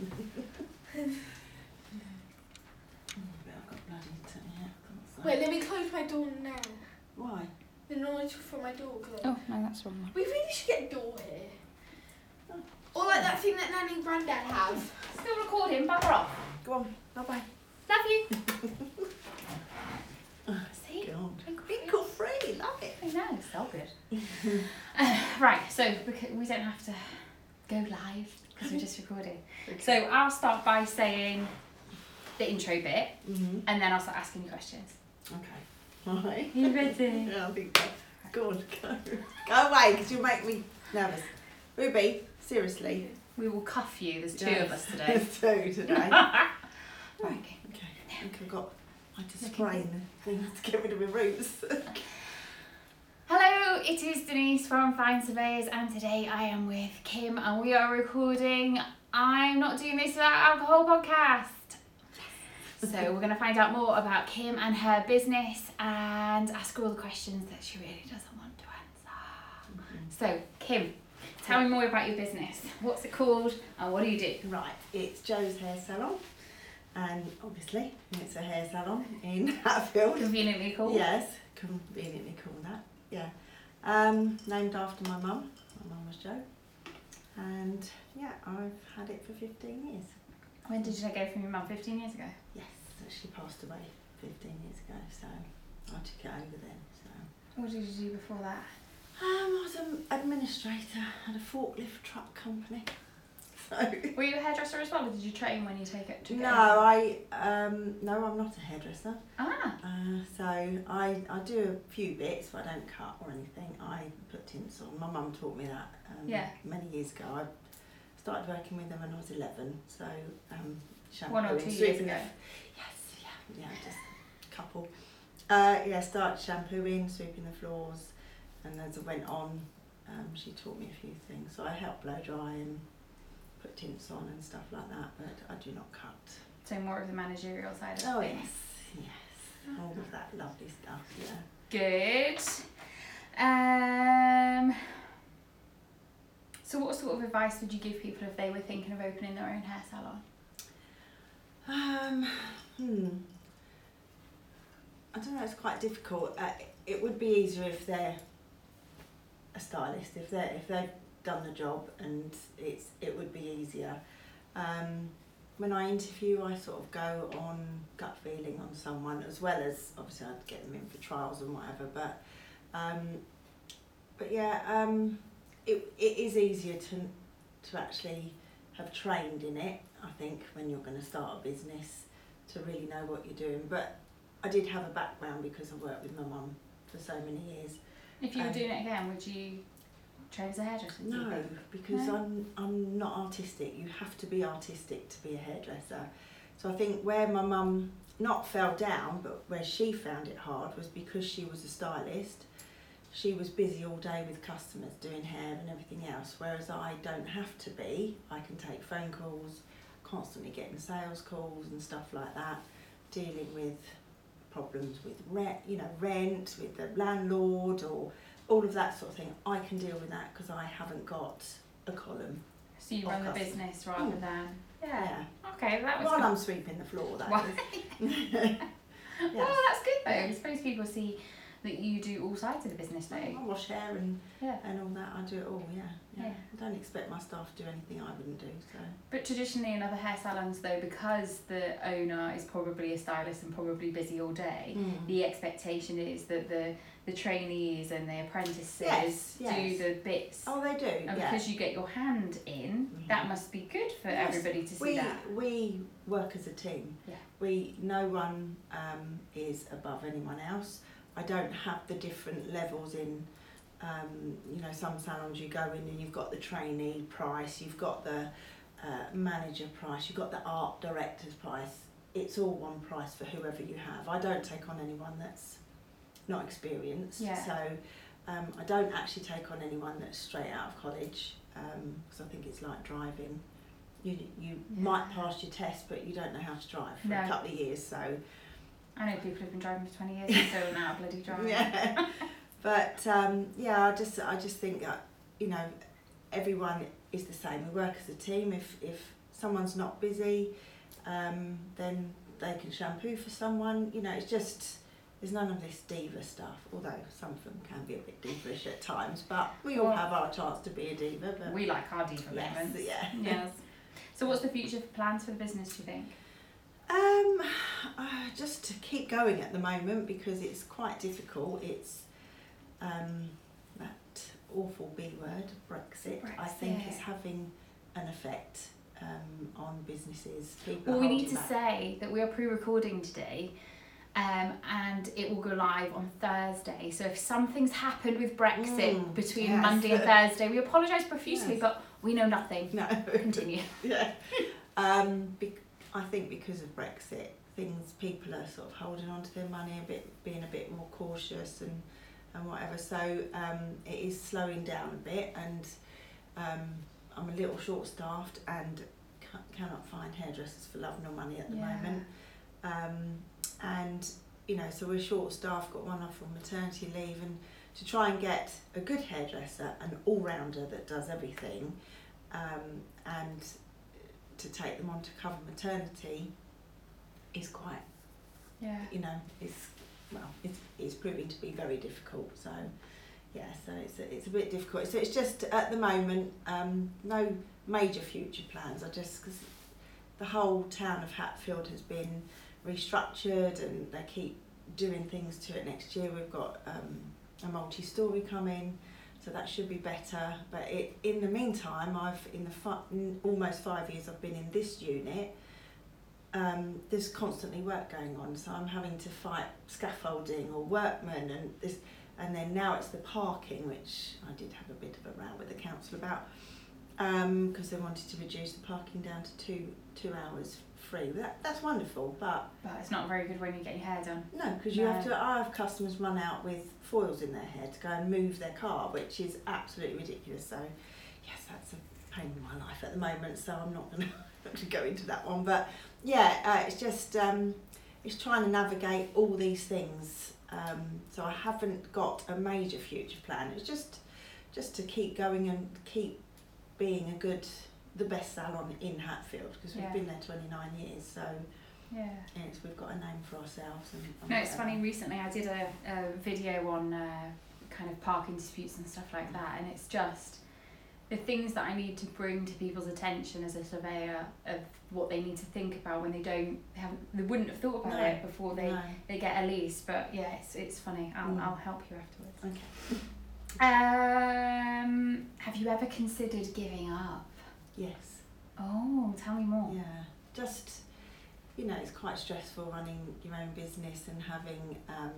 Oh, but I've got bloody t- yeah, I've got Wait, let me close my door now. Why? The noise from my door. Cause Oh, no, that's the wrong one. We really should get a door here. Or like that thing that Nanny and Granddad have. Still recording, bugger off. Go on. Bye bye. Love you. See? God. Pickle free. Love it. I know, so good. uh, right, so because we don't have to go live because we're just recording. So I'll start by saying the intro bit Mhm. and then I'll start asking you questions. Okay. Right. You ready? Yeah, I think so. Go on. Go. Go away, because you make me nervous. Ruby, seriously. We will cuff you. There's two Yes. of us today. There's two today. right, okay. Okay, I think I've got. I just sprain things to get rid of my roots. It is Denise from Fine Surveyors, and today I am with Kim, and we are recording I'm Not Doing This Without Alcohol podcast. So, we're going to find out more about Kim and her business and ask her all the questions that she really doesn't want to answer. Mm-hmm. So, Kim, tell me more about your business. What's it called, and what do you do? right, it's Jo's Hair Salon, and obviously it's a hair salon in Hatfield. Conveniently called. Yes, conveniently called that. Yeah, um, named after my mum. My mum was Jo, and yeah, I've had it for fifteen years. When did you go from your mum? 15 years ago? Yes, she passed away fifteen years ago, so I took it over then. So. What did you do before that? Um, I was an administrator at a forklift truck company. So Were you a hairdresser as well, or did you train when you take it? it no. I um no, I'm not a hairdresser. Ah. Uh, so I I do a few bits, but I don't cut or anything. I put tints on. My mum taught me that um, Yeah. many years ago. I started working with them when I was eleven. So um, One or shampooing, two years sweeping ago. Yes, yeah, yeah, just a couple. Uh, yeah, started shampooing, sweeping the floors, and as I went on, um, she taught me a few things. So I helped blow dry and put tints on and stuff like that, but I do not cut. So more of the managerial side of Oh things. yes, yes, all of that lovely stuff. Yeah. Good. Um. So, what sort of advice would you give people if they were thinking of opening their own hair salon? Um, hmm. I don't know. It's quite difficult. Uh, it would be easier if they're a stylist. If they if they've done the job, and it's it would be easier. Um, when I interview, I sort of go on gut feeling on someone, as well as obviously I'd get them in for trials and whatever. But um, but yeah, um, it it is easier to to actually have trained in it. I think when you're going to start a business, to really know what you're doing. But I did have a background because I worked with my mum for so many years. If you were Um, doing it again, would you train as a hairdresser? No, because No? I'm I'm not artistic. You have to be artistic to be a hairdresser. So I think where my mum not fell down, but where she found it hard was because she was a stylist. She was busy all day with customers doing hair and everything else, whereas I don't have to be. I can take phone calls, constantly getting sales calls and stuff like that, dealing with problems with rent, you know, rent with the landlord or all of that sort of thing. I can deal with that because I haven't got a column. So you run the business rather Mm. than yeah. Okay, that was While good. I'm sweeping the floor, that Well- is. Well, that's good though. I suppose people see that you do all sides of the business though. I wash hair and, Yeah. and all that. I do it all. Yeah, yeah. Yeah. I don't expect my staff to do anything I wouldn't do. So But traditionally in other hair salons though, because the owner is probably a stylist and probably busy all day, Mm. the expectation is that the the trainees and the apprentices Yes, do the bits. oh, they do. And yeah. because you get your hand in, Mhm. that must be good for Yes, everybody to see we that. we work as a team. Yeah. We no one um, is above anyone else. I don't have the different levels in. Um, you know, some salons you go in and you've got the trainee price, you've got the uh, manager price, you've got the art director's price. It's all one price for whoever you have. I don't take on anyone that's not experienced. Yeah. So um, I don't actually take on anyone that's straight out of college because I think it's like driving. You you Yeah. might pass your test, but you don't know how to drive for No. a couple of years. So I know people who've been driving for twenty years and still now bloody driving. yeah. but um, yeah, I just I just think that you know everyone is the same. We work as a team. If if someone's not busy, um, then they can shampoo for someone. You know, it's just there's none of this diva stuff. Although some of them can be a bit divish at times, but we all Well- have our chance to be a diva. But We like our diva yes, moments. yeah. Yes. So what's the future plans for the business, do you think? Um, uh, just to keep going at the moment because it's quite difficult. It's um, that awful B word, Brexit, I think is having an effect um, on businesses. People Well, we need to back. say that we are pre-recording today, um, and it will go live on Thursday. So if something's happened with Brexit Mm, between yes. Monday and Thursday, we apologise profusely, Yes. but we know nothing. No. Continue. yeah. Um, bec- I think because of Brexit, things people are sort of holding on to their money a bit, being a bit more cautious and and whatever. So um, it is slowing down a bit, and um, I'm a little short staffed and ca- cannot find hairdressers for love nor money at the Yeah. moment. Um, and you know, so we're short staffed, got one off on maternity leave, and to try and get a good hairdresser, an all rounder that does everything, um, and to take them on to cover maternity is quite, Yeah. you know, it's well, it's, it's proving to be very difficult. So, yeah, so it's a, it's a bit difficult. So it's just at the moment, um, no major future plans. I just because the whole town of Hatfield has been restructured and they keep doing things to it. Next year we've got um, a multi-story coming, so that should be better. But it, in the meantime, I've in the fi- almost five years I've been in this unit. Um, there's constantly work going on, so I'm having to fight scaffolding or workmen, and this, and then now it's the parking, which I did have a bit of a row with the council about, because they wanted to reduce the parking down to two two hours free. That that's wonderful, but But it's not very good when you get your hair done. no, because you have No. to. I have customers run out with foils in their hair to go and move their car, which is absolutely ridiculous. So, yes, that's a pain in my life at the moment. So I'm not going to go into that one. But yeah, uh, it's just um, it's trying to navigate all these things. Um, so I haven't got a major future plan. It's just just to keep going and keep being a good, the best salon in Hatfield because we've Yeah. been there 29 years. So Yeah. it's, we've got a name for ourselves. And, and No, it's whatever. funny. Recently, I did a, a video on uh, kind of parking disputes and stuff like that, and it's just the things that I need to bring to people's attention as a surveyor of what they need to think about when they don't they haven't they wouldn't have thought about No. it before they, No. they get a lease. But yeah, it's it's funny. I'll Mm. I'll help you afterwards. Okay. Um, have you ever considered giving up? Yes. Oh, tell me more. Yeah. Just, you know, it's quite stressful running your own business and having um,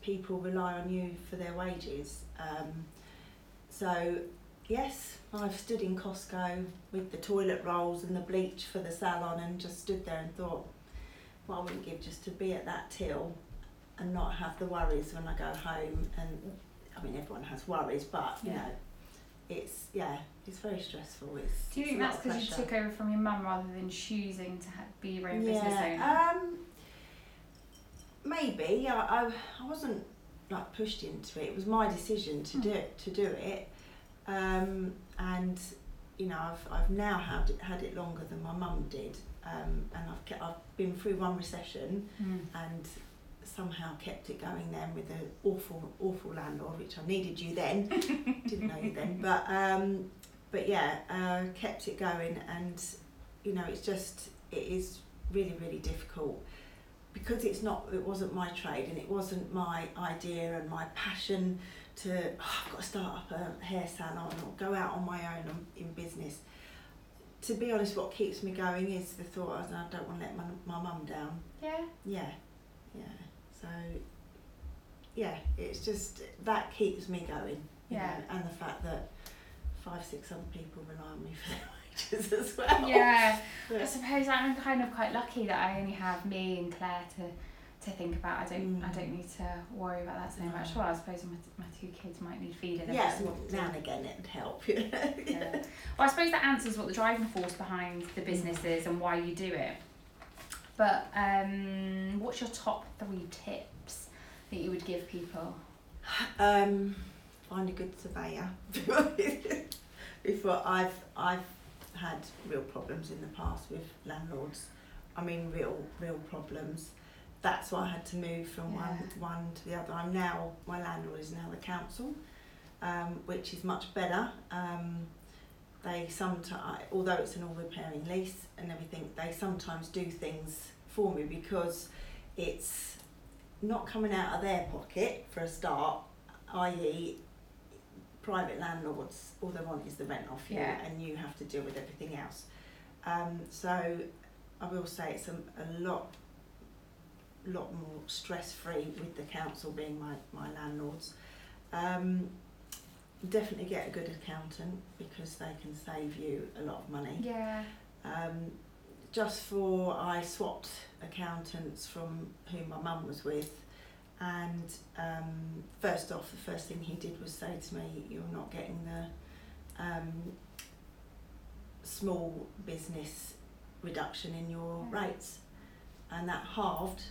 people rely on you for their wages. Um, so, yes, I've stood in Costco with the toilet rolls and the bleach for the salon and just stood there and thought, what I wouldn't give just to be at that till and not have the worries when I go home. And I mean, everyone has worries, but you Yeah. know, it's yeah, it's very stressful. It's Do you think that's because you took over from your mum rather than choosing to ha- be your own business owner? Um, maybe I, I I wasn't like pushed into it. It was my decision to Hmm. do to do it, um, and you know I've I've now had it, had it longer than my mum did, um, and I've kept, I've been through one recession Mm. and somehow kept it going then with an awful awful landlord, which I needed you then, didn't know you then, but um, but yeah, uh, kept it going, and you know it's just it is really really difficult because it's not it wasn't my trade and it wasn't my idea and my passion to oh, I've got to start up a hair salon or go out on my own in business. To be honest, what keeps me going is the thought I don't want to let my my mum down. Yeah. Yeah, yeah. So, yeah, it's just that keeps me going. Yeah. Know, and the fact that five, six other people rely on me for their wages as well. Yeah. I suppose I'm kind of quite lucky that I only have me and Claire to to think about. I don't I Mm. don't need to worry about that so No. much. Well, I suppose my, my two kids might need feeding. Yeah, often. now and again it'd help. Yeah. Well, I suppose that answers what the driving force behind the business is and why you do it. But um, what's your top three tips that you would give people? Um, find a good surveyor. Before I've I've had real problems in the past with landlords. I mean, real, real problems. That's why I had to move from one one to the other. I'm now my landlord is now the council, um, which is much better. Um, they sometimes, although it's an all repairing lease and everything, they sometimes do things for me because it's not coming out of their pocket for a start, i.e., private landlords, all they want is the rent off you Yeah. and you have to deal with everything else. Um, so I will say it's a, a lot lot more stress free with the council being my, my landlords. Um, definitely get a good accountant because they can save you a lot of money. Yeah. Um, just for I swapped accountants from who my mum was with, and um, first off, the first thing he did was say to me, "You're not getting the um, small business reduction in your Yeah. rates," and that halved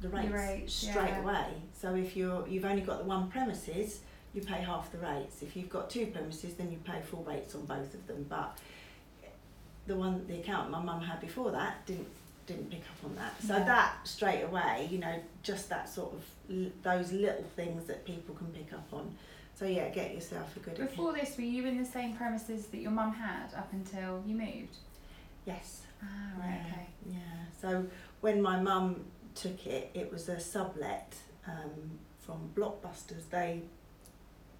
the rates, rates, straight yeah. away. So if you're you've only got the one premises, you pay half the rates. If you've got two premises, then you pay full rates on both of them. But the one the account my mum had before that didn't didn't pick up on that. So Yeah. that straight away, you know, just that sort of l- those little things that people can pick up on. So yeah, get yourself a good account. Before this, were you in the same premises that your mum had up until you moved? Yes. Ah, right, yeah, okay. Yeah. So when my mum took it, it was a sublet um, from Blockbusters. They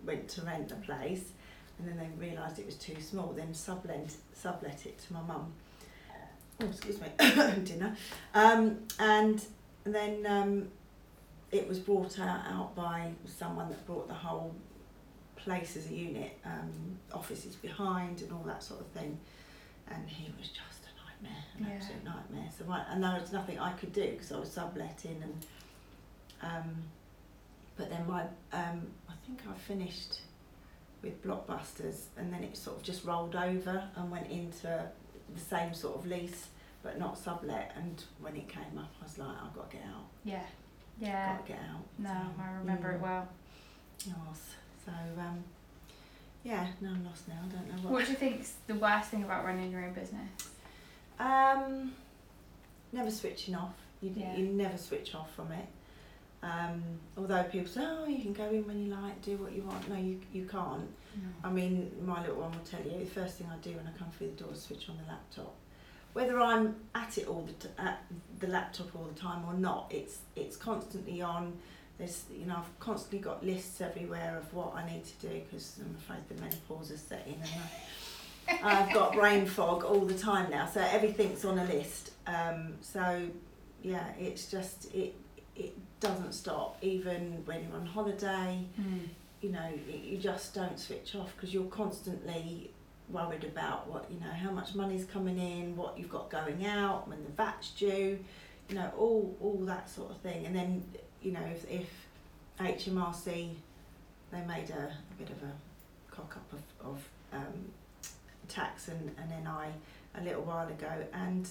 went to rent the place, and then they realised it was too small. Then sublet sublet it to my mum. Oh, excuse me, dinner. Um, and then um, it was brought out, out by someone that brought the whole place as a unit, um, offices behind, and all that sort of thing. And he was just a nightmare, an Yeah. absolute nightmare. So I, and there was nothing I could do because I was subletting and. Um, but then my, um, I think I finished with Blockbusters, and then it sort of just rolled over and went into the same sort of lease, but not sublet. And when it came up, I was like, I've got to get out. Yeah. Yeah. Got to get out. No, So, I remember it well. Yes. So um, yeah, no, I'm lost now. I don't know What what. do you think's the worst thing about running your own business? Um, never switching off. You, Yeah. you never switch off from it. Um, although people say, oh, you can go in when you like, do what you want. No, you, you can't. I mean, my little one will tell you, the first thing I do when I come through the door is switch on the laptop. Whether I'm at it all the t- at the laptop all the time or not, it's it's constantly on. There's you know I've constantly got lists everywhere of what I need to do because I'm afraid the menopause is setting and I, I've got brain fog all the time now. So everything's on a list. Um, so yeah, it's just it it doesn't stop even when you're on holiday Mm. you know, you just don't switch off because you're constantly worried about what, you know, how much money's coming in, what you've got going out, when the VAT's due, you know, all, all that sort of thing. And then, you know, if, if HMRC, they made a, a bit of a cock up of, of um, tax and, and NI a little while ago. And,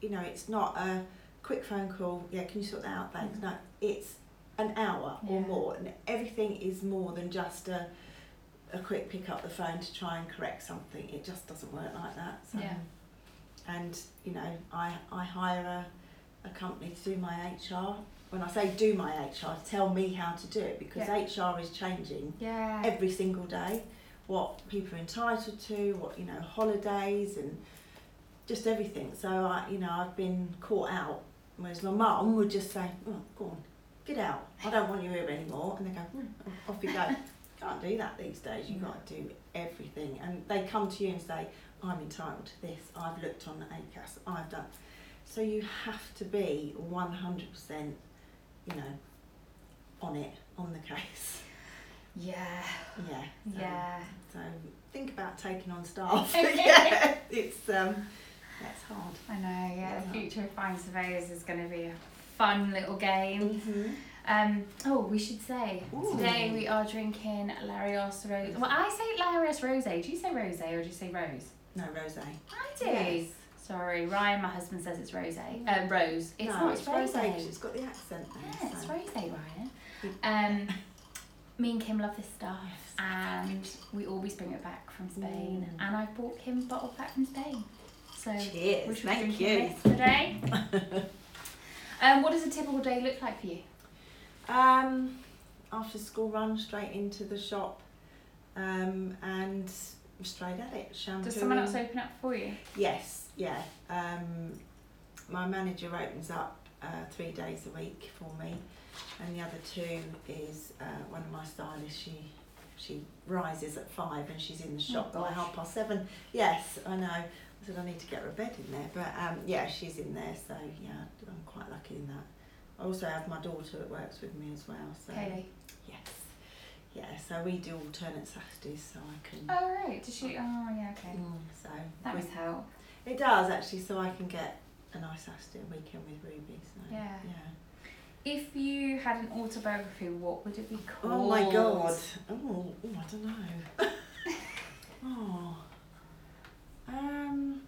you know, it's not a quick phone call, yeah, can you sort that out? Thanks. Mhm. No, it's an hour or more, and everything is more than just a a quick pick up the phone to try and correct something. It just doesn't work like that. So, Yeah. And you know, I I hire a, a company to do my HR. When I say do my HR, tell me how to do it because HR is changing Yeah. every single day. What people are entitled to, what you know, holidays and just everything. So I, you know, I've been caught out. Whereas my mum would just say, "Oh, go on, get out. I don't want you here anymore." And they go, "Hmm, "Off you go." Can't do that these days. You've got to do everything, and they come to you and say, "I'm entitled to this. I've looked on the ACAS. I've done." So you have to be one hundred percent, you know, on it, on the case. Yeah. Yeah. So, Yeah. So think about taking on staff. yeah, it's um, that's hard. I know, yeah. The future of fine surveyors is going to be a fun little game. Mm-hmm. Um, oh, we should say Ooh. today we are drinking Larios Rose. Well, I say Larios Rose. Do you say Rose or do you say Rose? No, rose. I do. Sorry, Ryan, my husband says it's Rose. Uh, Rose. It's no, not. it's rose. Rose. It's got the accent there. Yeah, it's. Rose, Ryan. Um, me and Kim love this stuff, Yes. and we always bring it back from Spain. Mm. And I bought Kim a bottle back from Spain. So Cheers, thank you. today. um, what does a typical day look like for you? Um, after school run, straight into the shop, um, and straight at it. Does someone else open up for you? Yes, yeah. Um, my manager opens up uh, three days a week for me, and the other two is uh, one of my stylists. She she rises at five and she's in the shop by half past seven. Yes, I know. I said I need to get her a bed in there, but um, yeah, she's in there. So yeah, I'm quite lucky in that. I also have my daughter that works with me as well. So Kaylee. yes, yeah. So we do alternate Saturdays, so I can. Oh right, does she? Oh yeah, okay. Mm, so That must help. it does actually, so I can get a nice Saturday weekend with Ruby. So Yeah. yeah. If you had an autobiography, what would it be called? Oh my god. Oh, oh I don't know. oh. Um.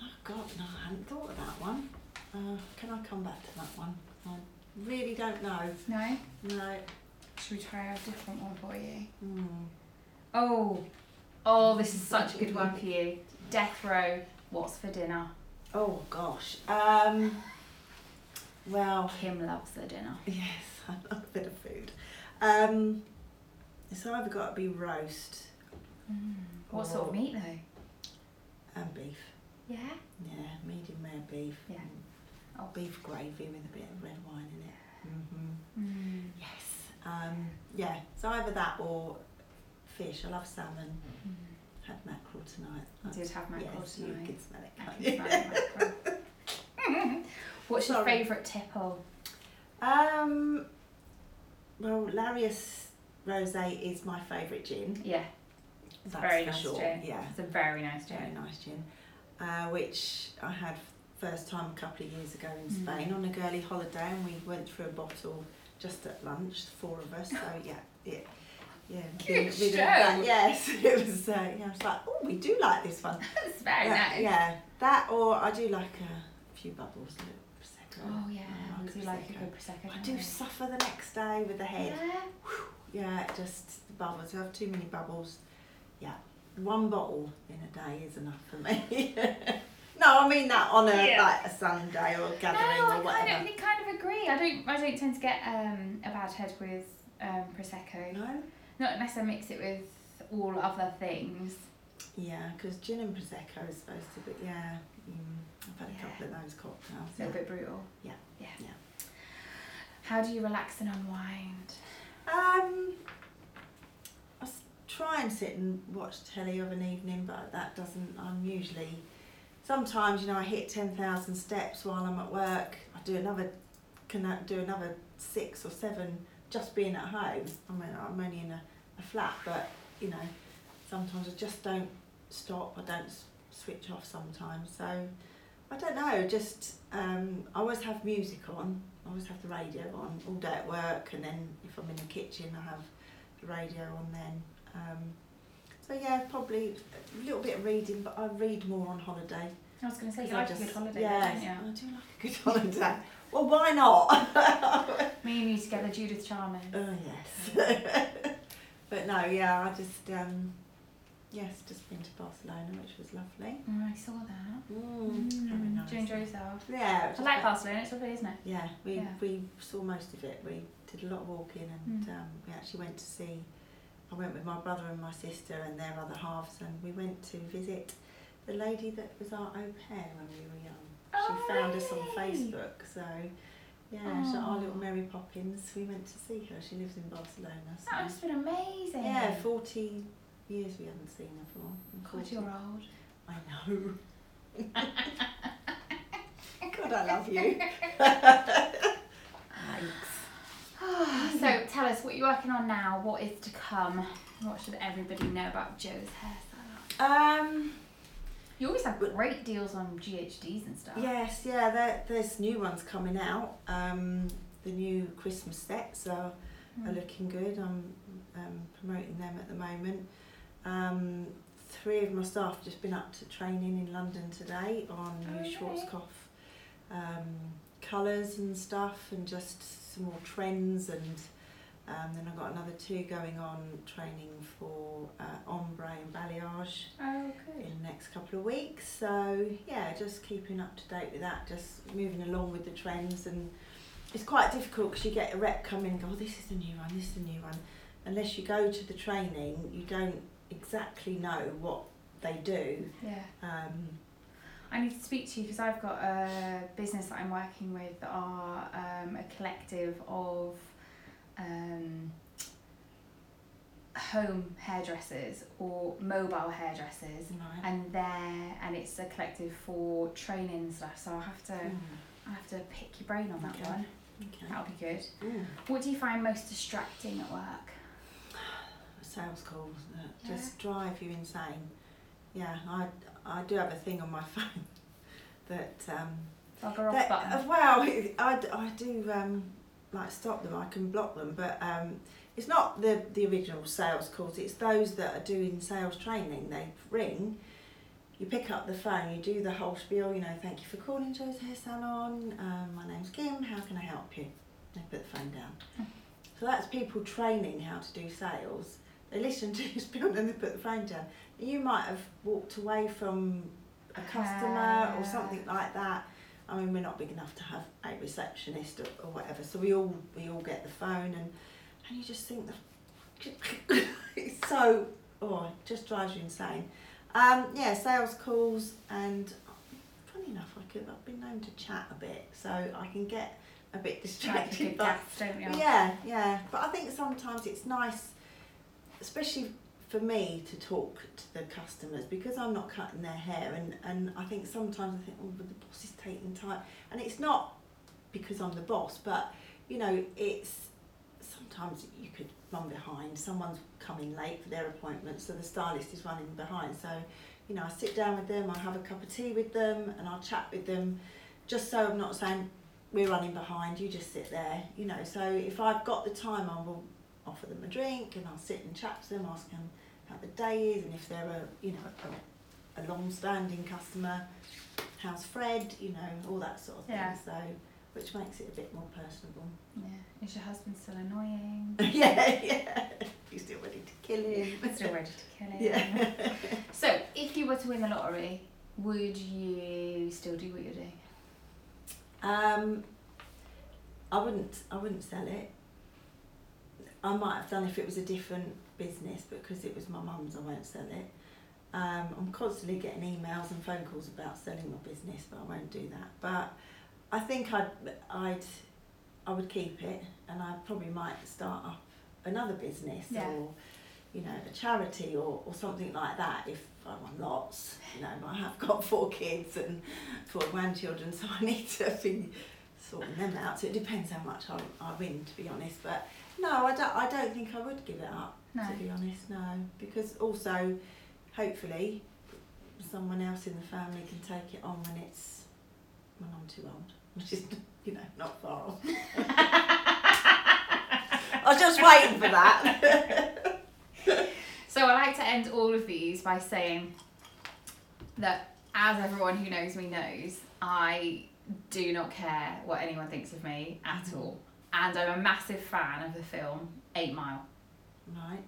Oh god, no, I hadn't thought of that one. Uh, can I come back to that one? I really don't know. No. No. Should we try a different one for you? Hmm. Oh, oh, this is such a good one for you. Death row. What's for dinner? Oh gosh. Um. Well. Kim loves the dinner. Yes, I love a bit of food. Um, it's either got to be roast What sort of meat though? and beef. Yeah. Yeah, medium rare beef. Yeah. Oh. Beef gravy with a bit of red wine in it. Mm-hmm. Mm. Yes. Um, yeah, so either that or fish. I love salmon. Had mackerel tonight. I did have mackerel yes, you tonight. can smell it. Can't can you? smell mackerel. What's your favourite tipple? Um, well, Larios Rosé is my favourite gin. Yeah, That's very nice sure. gin. Yeah. It's a very nice Very gin. nice gin, uh, which I had first time a couple of years ago in Mm. Spain on a girly holiday, and we went through a bottle just at lunch, the four of us. So yeah, yeah, yeah. Good show. that. Yes, it was. Uh, yeah, I was like, oh, we do like this one. It's very That- nice. Yeah, that or I do like a few bubbles, a. Oh yeah, I like do like a good prosecco. I don't suffer the next day with the head. Yeah. Yeah, just the bubbles. I have too many bubbles. Yeah, one bottle in a day is enough for me. no, I mean that on a Yeah. like a Sunday or a No, gathering I or kind whatever. of, I kind of agree. I don't. I don't tend to get um, a bad head with um, prosecco. No. Not unless I mix it with all other things. Yeah, because gin and prosecco is supposed to be. Yeah, mm, I've had a Yeah. couple of those cocktails. A little bit brutal. Yeah. Yeah. Yeah. How do you relax and unwind? Um, I try and sit and watch telly of an evening, but that doesn't. I'm usually. Sometimes you know I hit ten thousand steps while I'm at work. I do another, can I do another six or seven just being at home. I mean I'm only in a, a flat, but you know sometimes I just don't stop. I don't switch off sometimes. So I don't know. Just um, I always have music on. I always have the radio on all day at work, and then if I'm in the kitchen, I have the radio on then. Um, so yeah, probably a little bit of reading, but I read more on holiday. I was going to say, you like a good holiday, yes, don't you? I do like a good holiday. well, why not? Me and you together, Judith Charman. Oh yes. but no, yeah, I just um, yes, just been to Barcelona, which was lovely. Oh, I saw that. Mm, Mm. nice. Do you enjoy yourself? Yeah, I like Barcelona, it's lovely, isn't it? Yeah, we Yeah. we saw most of it. We did a lot of walking, and Mm. um, we actually went to see. I went with my brother and my sister and their other halves, and we went to visit the lady that was our au pair when we were young. Oh, she found us on? Facebook, so yeah, so our little Oh. Mary Poppins. We went to see her. She lives in Barcelona. So. That must have been amazing. Yeah, forty years we haven't seen her for. God, 40 you're old. I know. God, I love you. Thanks. so tell us what you're working on now, what is to come, what should everybody know about Jo's hair salon? Um. You always have great deals on GHDs and stuff. Yes, yeah, there, there's new ones coming out. Um, the new Christmas sets are, are Mm. looking good. I'm um, promoting them at the moment. Um, three of my staff have just been up to training in London today on new Okay. Schwarzkopf um, colours and stuff, and just some more trends and Um, then I've got another two going on training for uh, ombre and balayage Oh, in the next couple of weeks. So yeah, just keeping up to date with that, just moving along with the trends, and it's quite difficult because you get a rep come in and go, oh, this is the new one, this is the new one. Unless you go to the training, you don't exactly know what they do. Yeah. Um, I need to speak to you because I've got a business that I'm working with that are um, a collective of um, home hairdressers or mobile hairdressers, right. and they're and it's a collective for training and stuff. So I'll have to Mm, I have to pick your brain on that Okay. one. okay. That'll be good. Mm. What do you find most distracting at work? Sales calls that Yeah. just drive you insane. Yeah, I, I do have a thing on my phone that um, Bugger off That- button. uh, well, I, I do um, like stop them. I can block them, but um, it's not the the original sales calls. It's those that are doing sales training. They ring, you pick up the phone, you do the whole spiel. You know, thank you for calling Jo's Hair Salon. Um, my name's Kim. How can I help you? They put the phone down. So that's people training how to do sales. They listen to your spiel and they put the phone down. You might have walked away from a customer or something like that. I mean, we're not big enough to have a receptionist or, or whatever, so we all we all get the phone and and you just think the it's so oh, it just drives you insane. Um, yeah, sales calls and funny enough, I could I've been known to chat a bit, so I can get a bit You like a distracted. but- gas, don't you? yeah, yeah. But I think sometimes it's nice, especially for me, to talk to the customers because I'm not cutting their hair, and, and I think sometimes I think, oh, but the boss is taking time, and it's not because I'm the boss, but you know, it's sometimes you could run behind. Someone's coming late for their appointment, so the stylist is running behind. So, you know, I sit down with them, I have a cup of tea with them, and I'll chat with them, just so I'm not saying we're running behind, you just sit there, you know. So if I've got the time, I will offer them a drink and I'll sit and chat to them, ask them how the day is, and if they're a, you know, a, a long-standing customer, how's Fred, you know, all that sort of thing. Yeah. So, which makes it a bit more personable. Yeah. Is your husband still annoying? yeah, yeah. You're still ready to kill him. Still ready to kill him? Yeah. So, if you were to win the lottery, would you still do what you're doing? Um, I wouldn't. I wouldn't sell it. I might have done if it was a different business, but because it was my mum's, I won't sell it. Um, I'm constantly getting emails and phone calls about selling my business, but I won't do that. But I think I'd, I'd, I would keep it, and I probably might start up another business Yeah. or, you know, a charity or, or something like that. If I won lots, you know, I have got four kids and four grandchildren, so I need to be sorting them out. So it depends how much I, I win, to be honest. But no, I don't. I don't think I would give it up. No. To be honest, no, because also, hopefully, someone else in the family can take it on when it's when I'm too old, which is you know not far off. I was just waiting for that. So, I like to end all of these by saying that, as everyone who knows me knows, I do not care what anyone thinks of me at Mhm. all. And I'm a massive fan of the film Eight Mile. Right.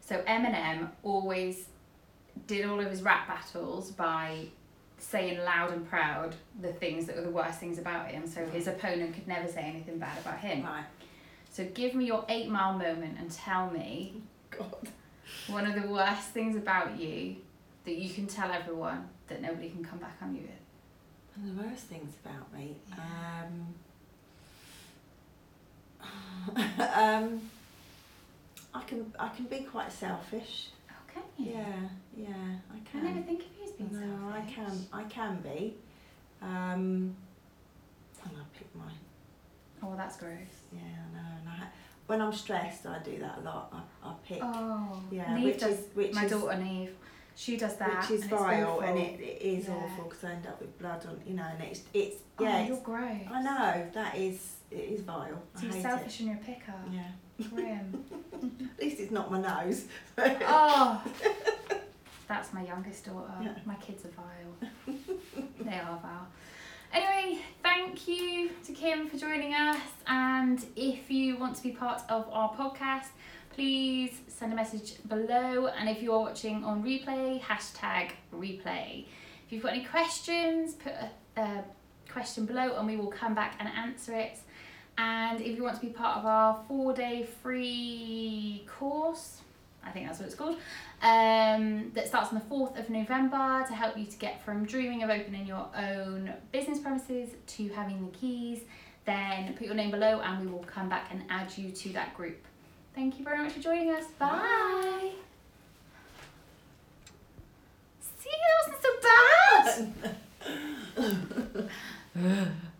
So Eminem always did all of his rap battles by saying loud and proud the things that were the worst things about him, so his opponent could never say anything bad about him. Right. So give me your eight mile moment and tell me God. one of the worst things about you that you can tell everyone that nobody can come back on you with. And the worst things about me. Um, um, I can I can be quite selfish. Okay. Yeah, yeah, I I can. never think of you as being no, I can I can be. Um, and I pick my Oh, well, that's gross. yeah, I know. And I when I'm stressed, I do that a lot. I, I pick Oh, yeah, Neve which does. is which my is daughter Neve, she does that. which is vile, and it, it is Yeah. awful because I end up with blood on you know, and it's it's yeah. Oh, you're gross. I know that is it is vile. I So you're hate selfish and you're a picker. Yeah. Grim. At least it's not my nose. oh, that's my youngest daughter. Yeah. My kids are vile. they are vile. Anyway, thank you to Kim for joining us. And if you want to be part of our podcast, please send a message below. And if you're watching on replay, hashtag replay. If you've got any questions, put a, a question below and we will come back and answer it. And if you want to be part of our four day free course, I think that's what it's called, um, that starts on the 4th of November to help you to get from dreaming of opening your own business premises to having the keys, then put your name below and we will come back and add you to that group. Thank you very much for joining us. Bye. Bye. See, that wasn't so bad.